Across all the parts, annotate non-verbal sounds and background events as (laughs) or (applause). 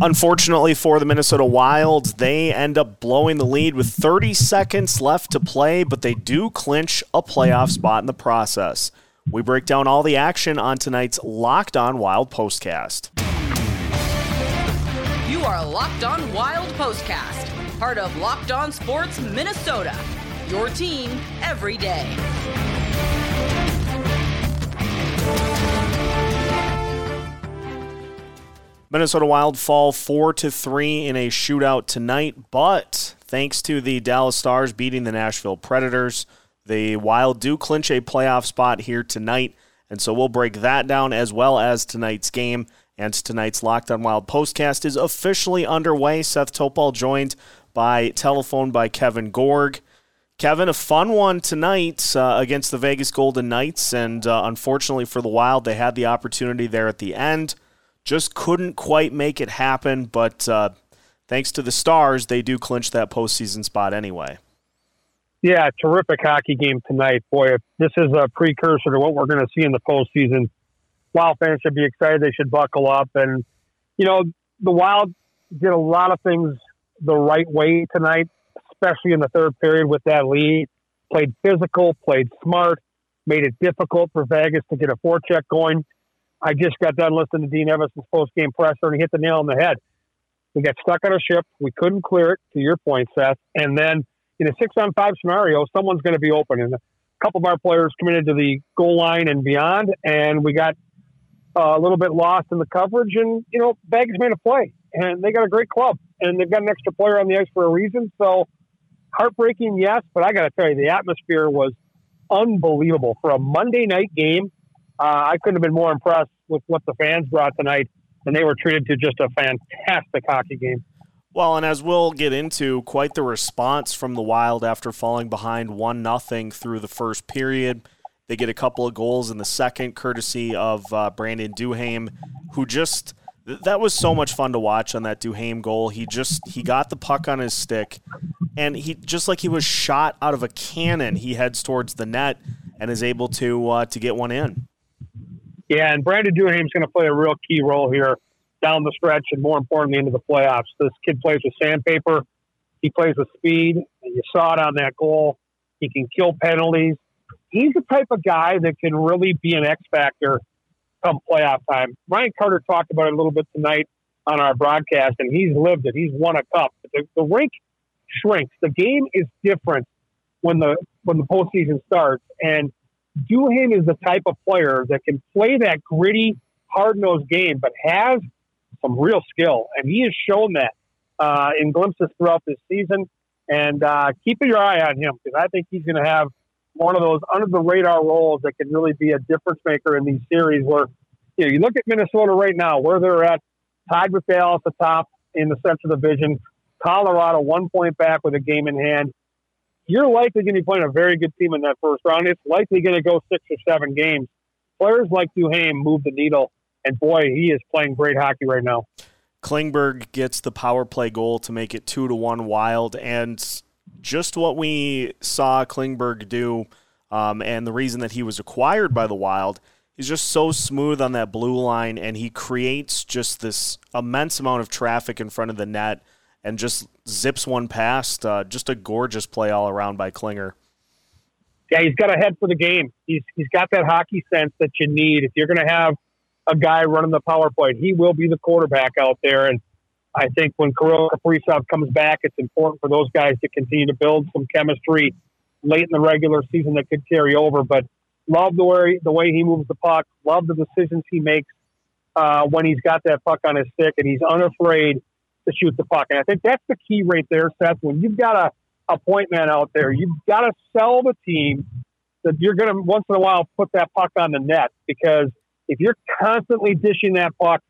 Unfortunately for the Minnesota Wild, they end up blowing the lead with 30 seconds left to play, but they do clinch a playoff spot in the process. We break down all the action on tonight's Locked On Wild postcast. You are Locked On Wild postcast, part of Locked On Sports Minnesota. Your team every day. Minnesota Wild fall 4 to 3 in a shootout tonight, but thanks to the Dallas Stars beating the Nashville Predators, the Wild do clinch a playoff spot here tonight. And so we'll break that down as well as tonight's game. And tonight's Locked on Wild postcast is officially underway. Seth Topal joined by telephone by Kevin Gorg. Kevin, a fun one tonight uh, against the Vegas Golden Knights. And uh, unfortunately for the Wild, they had the opportunity there at the end just couldn't quite make it happen, but uh, thanks to the Stars, they do clinch that postseason spot anyway. Yeah, terrific hockey game tonight. Boy, if this is a precursor to what we're going to see in the postseason. Wild fans should be excited. They should buckle up. And, you know, the Wild did a lot of things the right way tonight, especially in the third period with that lead. Played physical, played smart, made it difficult for Vegas to get a forecheck going. I just got done listening to Dean Evason's post game presser, and he hit the nail on the head. We got stuck on a ship. We couldn't clear it, to your point, Seth. And then in a six on five scenario, someone's going to be open. And a couple of our players committed to the goal line and beyond, and we got uh, a little bit lost in the coverage. And, you know, Vegas made a play, and they got a great club, and they've got an extra player on the ice for a reason. So, heartbreaking, yes, but I got to tell you, the atmosphere was unbelievable for a Monday night game uh, I couldn't have been more impressed with what the fans brought tonight, and they were treated to just a fantastic hockey game. Well, and as we'll get into, quite the response from the Wild after falling behind one nothing through the first period. They get a couple of goals in the second, courtesy of uh, Brandon Duhaime, who just that was so much fun to watch on that Duhaime goal. He just he got the puck on his stick, and he just like he was shot out of a cannon. He heads towards the net and is able to uh, to get one in. Yeah, and Brandon Duhaime's going to play a real key role here down the stretch, and more importantly, into the playoffs. This kid plays with sandpaper. He plays with speed, and you saw it on that goal. He can kill penalties. He's the type of guy that can really be an X factor come playoff time. Ryan Carter talked about it a little bit tonight on our broadcast, and he's lived it. He's won a cup. The, the rink shrinks. The game is different when the when the postseason starts, and Duhaime is the type of player that can play that gritty, hard nosed game, but has some real skill. And he has shown that uh, in glimpses throughout this season. And uh, keep your eye on him because I think he's going to have one of those under the radar roles that can really be a difference maker in these series where you know you look at Minnesota right now where they're at tied with Dallas at the top in the Central Division Colorado one point back with a game in hand you're likely going to be playing a very good team in that first round. It's likely going to go six or seven games. Players like Duhaime move the needle, and boy, he is playing great hockey right now. Klingberg gets the power play goal to make it two to one Wild, and just what we saw Klingberg do, um, and the reason that he was acquired by the Wild. He's just so smooth on that blue line, and he creates just this immense amount of traffic in front of the net and just zips one past. Uh, just a gorgeous play all around by Klinger. Yeah, he's got a head for the game. He's he's got that hockey sense that you need. If you're going to have a guy running the power play, he will be the quarterback out there. And I think when Kirill Kaprizov comes back, it's important for those guys to continue to build some chemistry late in the regular season that could carry over. But love the way the way he moves the puck. Love the decisions he makes uh, when he's got that puck on his stick, and he's unafraid to shoot the puck. And I think that's the key right there, Seth. When you've got a, a point man out there, you've got to sell the team that you're going to once in a while put that puck on the net because if you're constantly dishing that puck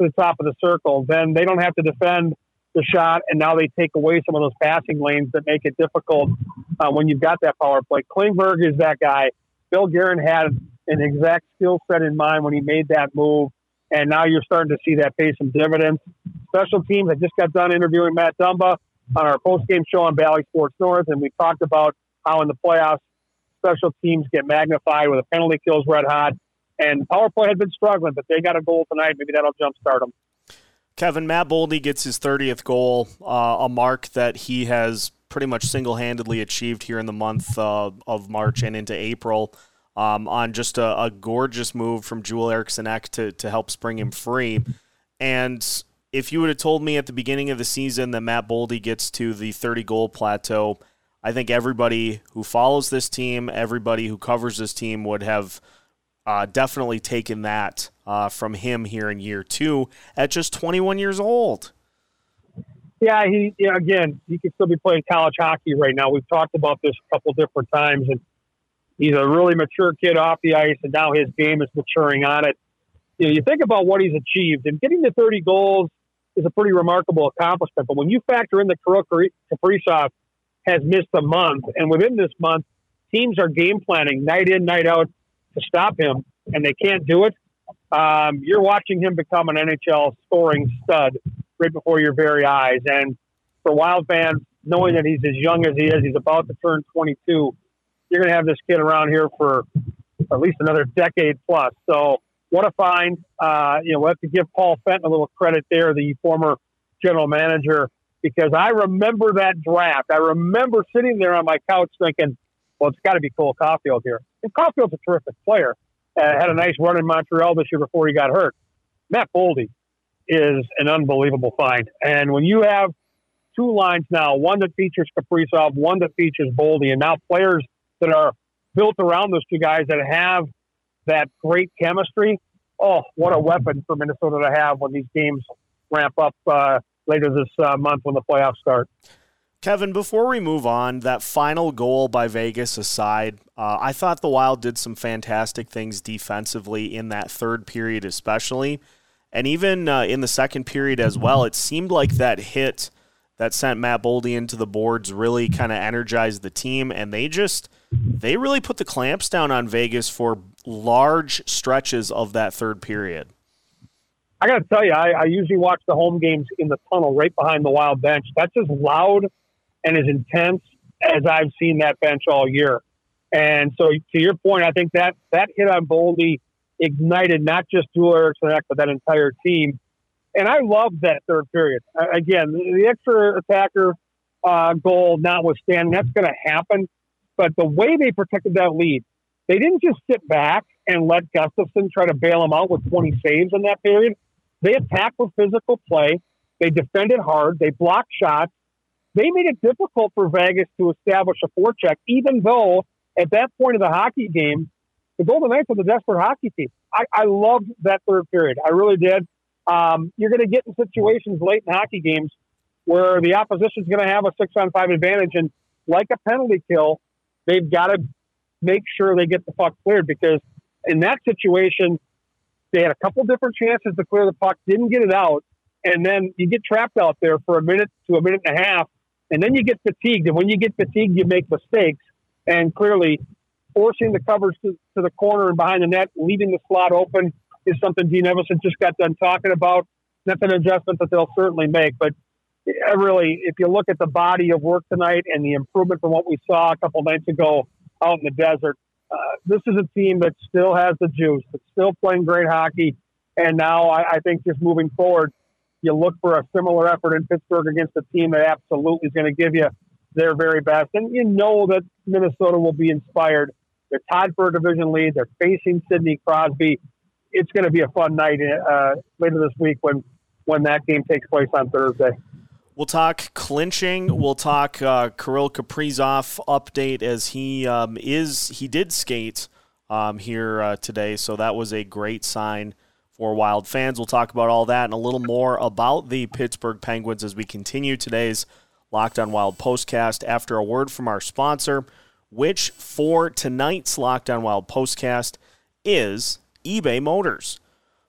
to the top of the circle, then they don't have to defend the shot, and now they take away some of those passing lanes that make it difficult uh, when you've got that power play. Klingberg is that guy. Bill Guerin had an exact skill set in mind when he made that move, and now you're starting to see that pay some dividends special teams. I just got done interviewing Matt Dumba on our post game show on Bally Sports North, and we talked about how in the playoffs special teams get magnified with a penalty kills red hot. And power play had been struggling, but they got a goal tonight. Maybe that'll jumpstart them. Kevin, Matt Boldy gets his 30th goal, uh, a mark that he has pretty much single handedly achieved here in the month uh, of March and into April um, on just a, a, gorgeous move from Joel Eriksson Ek to, to help spring him free. And if you would have told me at the beginning of the season that Matt Boldy gets to the 30 goal plateau, I think everybody who follows this team, everybody who covers this team would have uh, definitely taken that uh, from him here in year two at just 21 years old. Yeah, he yeah, again, he could still be playing college hockey right now. We've talked about this a couple different times, and he's a really mature kid off the ice, and now his game is maturing on it. You know, you think about what he's achieved, and getting to 30 goals is a pretty remarkable accomplishment. But when you factor in the Kirill Kaprizov has missed a month, and within this month, teams are game planning night in, night out to stop him, and they can't do it. Um, you're watching him become an NHL scoring stud right before your very eyes. And for Wild fans, knowing that he's as young as he is, he's about to turn 22. You're going to have this kid around here for at least another decade plus. So what a find! Uh, you know, we have to give Paul Fenton a little credit there, the former general manager, because I remember that draft. I remember sitting there on my couch thinking, well, it's got to be Cole Caufield here. And Caufield's a terrific player. Uh, had a nice run in Montreal this year before he got hurt. Matt Boldy is an unbelievable find. And when you have two lines now, one that features Kaprizov, one that features Boldy, and now players that are built around those two guys that have that great chemistry, oh, what a weapon for Minnesota to have when these games ramp up uh, later this uh, month when the playoffs start. Kevin, before we move on, that final goal by Vegas aside, uh, I thought the Wild did some fantastic things defensively in that third period, especially. And even uh, in the second period as well, it seemed like that hit that sent Matt Boldy into the boards really kind of energized the team. And they just, they really put the clamps down on Vegas for large stretches of that third period. I got to tell you, I, I usually watch the home games in the tunnel right behind the Wild bench. That's as loud and as intense as I've seen that bench all year. And so, to your point, I think that that hit on Boldy ignited not just Joel Eriksson but that entire team. And I love that third period. Again, the extra attacker uh, goal notwithstanding, that's going to happen. But the way they protected that lead, they didn't just sit back and let Gustavsson try to bail them out with 20 saves in that period. They attacked with physical play. They defended hard. They blocked shots they made it difficult for Vegas to establish a forecheck, even though at that point of the hockey game, the Golden Knights were the desperate hockey team. I, I loved that third period. I really did. Um, you're going to get in situations late in hockey games where the opposition is going to have a six on five advantage. And like a penalty kill, they've got to make sure they get the puck cleared because in that situation, they had a couple different chances to clear the puck, didn't get it out. And then you get trapped out there for a minute to a minute and a half and then you get fatigued. And when you get fatigued, you make mistakes. And clearly, forcing the covers to, to the corner and behind the net, leaving the slot open is something Dean Evason just got done talking about. That's an adjustment that they'll certainly make. But really, if you look at the body of work tonight and the improvement from what we saw a couple nights ago out in the desert, uh, this is a team that still has the juice, that's still playing great hockey. And now I, I think just moving forward, you look for a similar effort in Pittsburgh against a team that absolutely is going to give you their very best. And you know that Minnesota will be inspired. They're tied for a division lead. They're facing Sidney Crosby. It's going to be a fun night uh, later this week when when that game takes place on Thursday. We'll talk clinching. We'll talk uh, Kirill Kaprizov update as he um, is he did skate um, here uh, today, so that was a great sign for Wild fans. We'll talk about all that and a little more about the Pittsburgh Penguins as we continue today's Locked on Wild postcast after a word from our sponsor, which for tonight's Locked on Wild postcast is eBay Motors.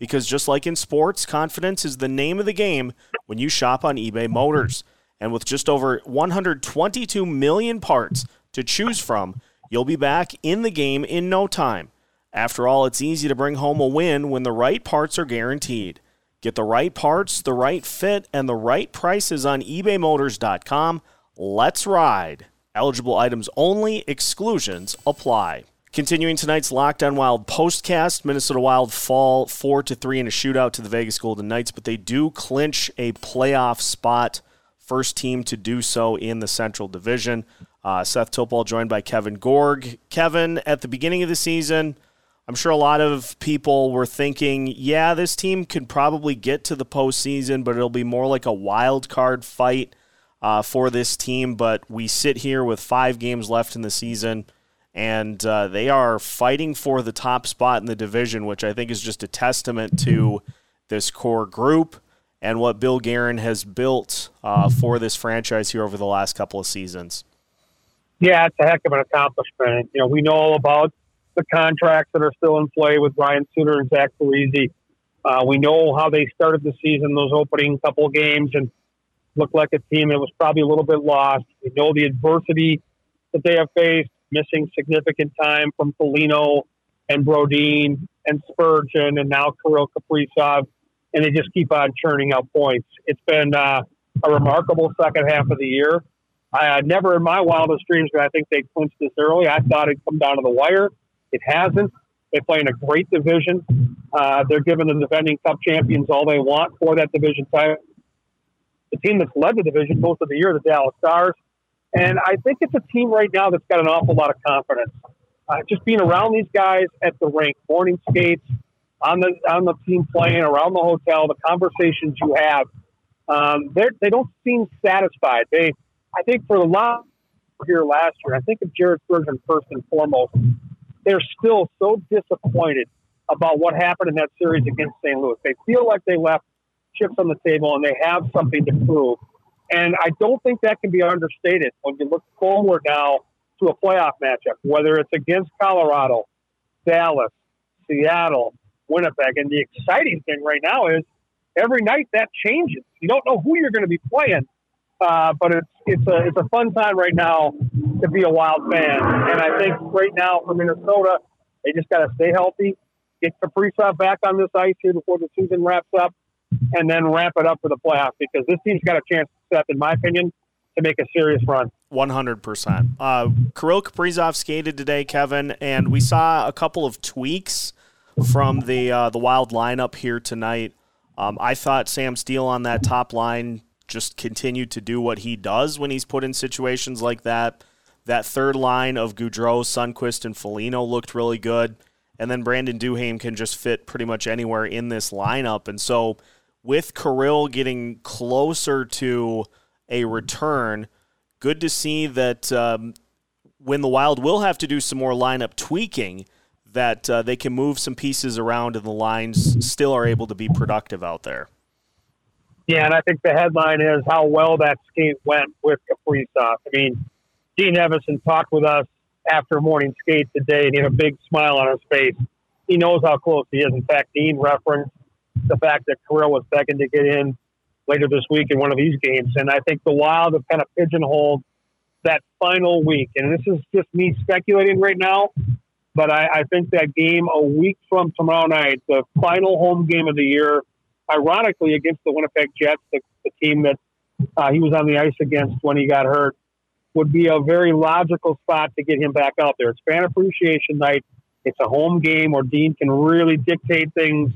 Because just like in sports, confidence is the name of the game when you shop on eBay Motors. And with just over 122 million parts to choose from, you'll be back in the game in no time. After all, it's easy to bring home a win when the right parts are guaranteed. Get the right parts, the right fit, and the right prices on ebaymotors.com. Let's ride. Eligible items only, exclusions apply. Continuing tonight's Locked On Wild postcast, Minnesota Wild fall 4 to 3 in a shootout to the Vegas Golden Knights, but they do clinch a playoff spot. First team to do so in the Central Division. Uh, Seth Topol joined by Kevin Gorg. Kevin, at the beginning of the season, I'm sure a lot of people were thinking, yeah, this team could probably get to the postseason, but it'll be more like a wild card fight uh, for this team. But we sit here with five games left in the season and uh, they are fighting for the top spot in the division, which I think is just a testament to this core group and what Bill Guerin has built uh, for this franchise here over the last couple of seasons. Yeah, it's a heck of an accomplishment. You know, we know all about the contracts that are still in play with Ryan Suter and Zach Parise. Uh, we know how they started the season, those opening couple of games, and looked like a team that was probably a little bit lost. We know the adversity that they have faced missing significant time from Foligno and Brodin and Spurgeon and now Kirill Kaprizov, and they just keep on churning out points. It's been uh, a remarkable second half of the year. I uh, never in my wildest dreams did I think they clinched this early. I thought it'd come down to the wire. It hasn't. They play in a great division. Uh, they're giving the defending Cup champions all they want for that division title. The team that's led the division most of the year, the Dallas Stars, and I think it's a team right now that's got an awful lot of confidence. Uh, just being around these guys at the rink, morning skates, on the on the team playing, around the hotel, the conversations you have, um, they don't seem satisfied. They, I think, for the lot here last year, I think of Jared Spurgeon first and foremost. They're still so disappointed about what happened in that series against St. Louis. They feel like they left chips on the table and they have something to prove. And I don't think that can be understated when you look forward now to a playoff matchup, whether it's against Colorado, Dallas, Seattle, Winnipeg. And the exciting thing right now is every night that changes. You don't know who you're going to be playing, uh, but it's it's a it's a fun time right now to be a Wild fan. And I think right now for Minnesota, they just got to stay healthy, get Kaprizov back on this ice here before the season wraps up, and then ramp it up for the playoffs because this team's got a chance step, in my opinion, to make a serious run. 100%. Uh, Kirill Kaprizov skated today, Kevin, and we saw a couple of tweaks from the uh, the Wild lineup here tonight. Um, I thought Sam Steel on that top line just continued to do what he does when he's put in situations like that. That third line of Gaudreau, Sundqvist, and Foligno looked really good. And then Brandon Duhaime can just fit pretty much anywhere in this lineup. And so with Kirill getting closer to a return, good to see that um, when the Wild will have to do some more lineup tweaking, that uh, they can move some pieces around and the lines still are able to be productive out there. Yeah, and I think the headline is how well that skate went with Kaprizov. I mean, Dean Evason talked with us after morning skate today, and he had a big smile on his face. He knows how close he is. In fact, Dean referenced the fact that Kirill was begging to get in later this week in one of these games. And I think the Wild have kind of pigeonholed that final week. And this is just me speculating right now, but I, I think that game a week from tomorrow night, the final home game of the year, ironically against the Winnipeg Jets, the, the team that uh, he was on the ice against when he got hurt, would be a very logical spot to get him back out there. It's fan appreciation night. It's a home game where Dean can really dictate things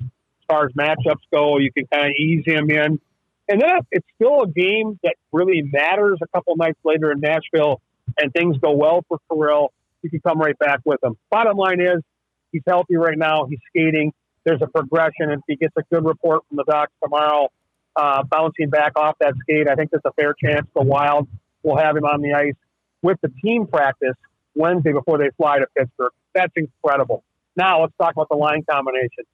far as matchups go. You can kind of ease him in. And then it's still a game that really matters a couple nights later in Nashville and things go well for Kirill. You can come right back with him. Bottom line is he's healthy right now. He's skating. There's a progression. If he gets a good report from the docs tomorrow, uh, bouncing back off that skate, I think there's a fair chance the Wild will have him on the ice with the team practice Wednesday before they fly to Pittsburgh. That's incredible. Now let's talk about the line combination.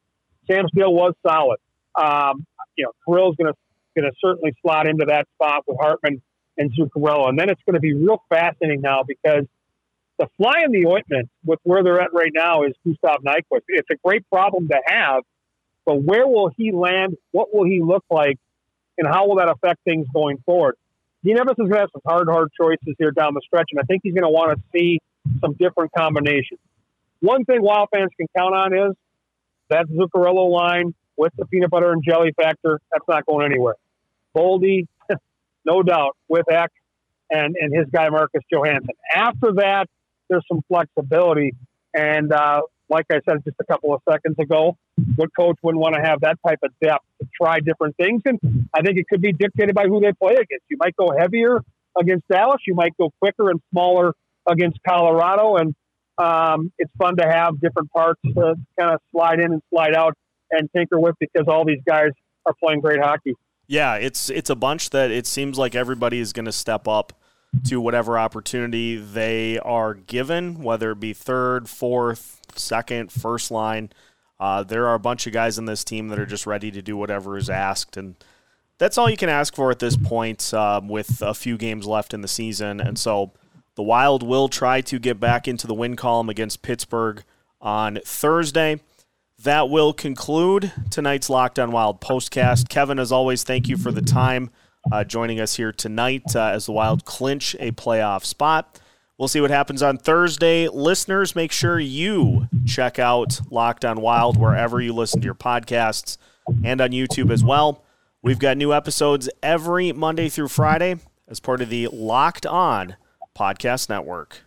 Sam Steel was solid. Um, you know, Kirill's going to going to certainly slot into that spot with Hartman and Zuccarello, and then it's going to be real fascinating now because the fly in the ointment with where they're at right now is Gustav Nyquist. It's a great problem to have, but where will he land? What will he look like? And how will that affect things going forward? Dean is going to have some hard, hard choices here down the stretch, and I think he's going to want to see some different combinations. One thing Wild fans can count on is that Zuccarello line with the peanut butter and jelly factor. That's not going anywhere. Boldy, (laughs) no doubt, with Ek and, and his guy Marcus Johansson. After that, there's some flexibility. And uh, like I said just a couple of seconds ago, what coach wouldn't want to have that type of depth to try different things? And I think it could be dictated by who they play against. You might go heavier against Dallas. You might go quicker and smaller against Colorado. And um, it's fun to have different parts to kind of slide in and slide out and tinker with because all these guys are playing great hockey. Yeah, it's it's a bunch that it seems like everybody is going to step up to whatever opportunity they are given, whether it be third, fourth, second, first line. Uh, there are a bunch of guys in this team that are just ready to do whatever is asked, and that's all you can ask for at this point um, with a few games left in the season. And so the Wild will try to get back into the win column against Pittsburgh on Thursday. That will conclude tonight's Locked on Wild postcast. Kevin, as always, thank you for the time uh, joining us here tonight uh, as the Wild clinch a playoff spot. We'll see what happens on Thursday. Listeners, make sure you check out Locked on Wild wherever you listen to your podcasts and on YouTube as well. We've got new episodes every Monday through Friday as part of the Locked On Podcast Network.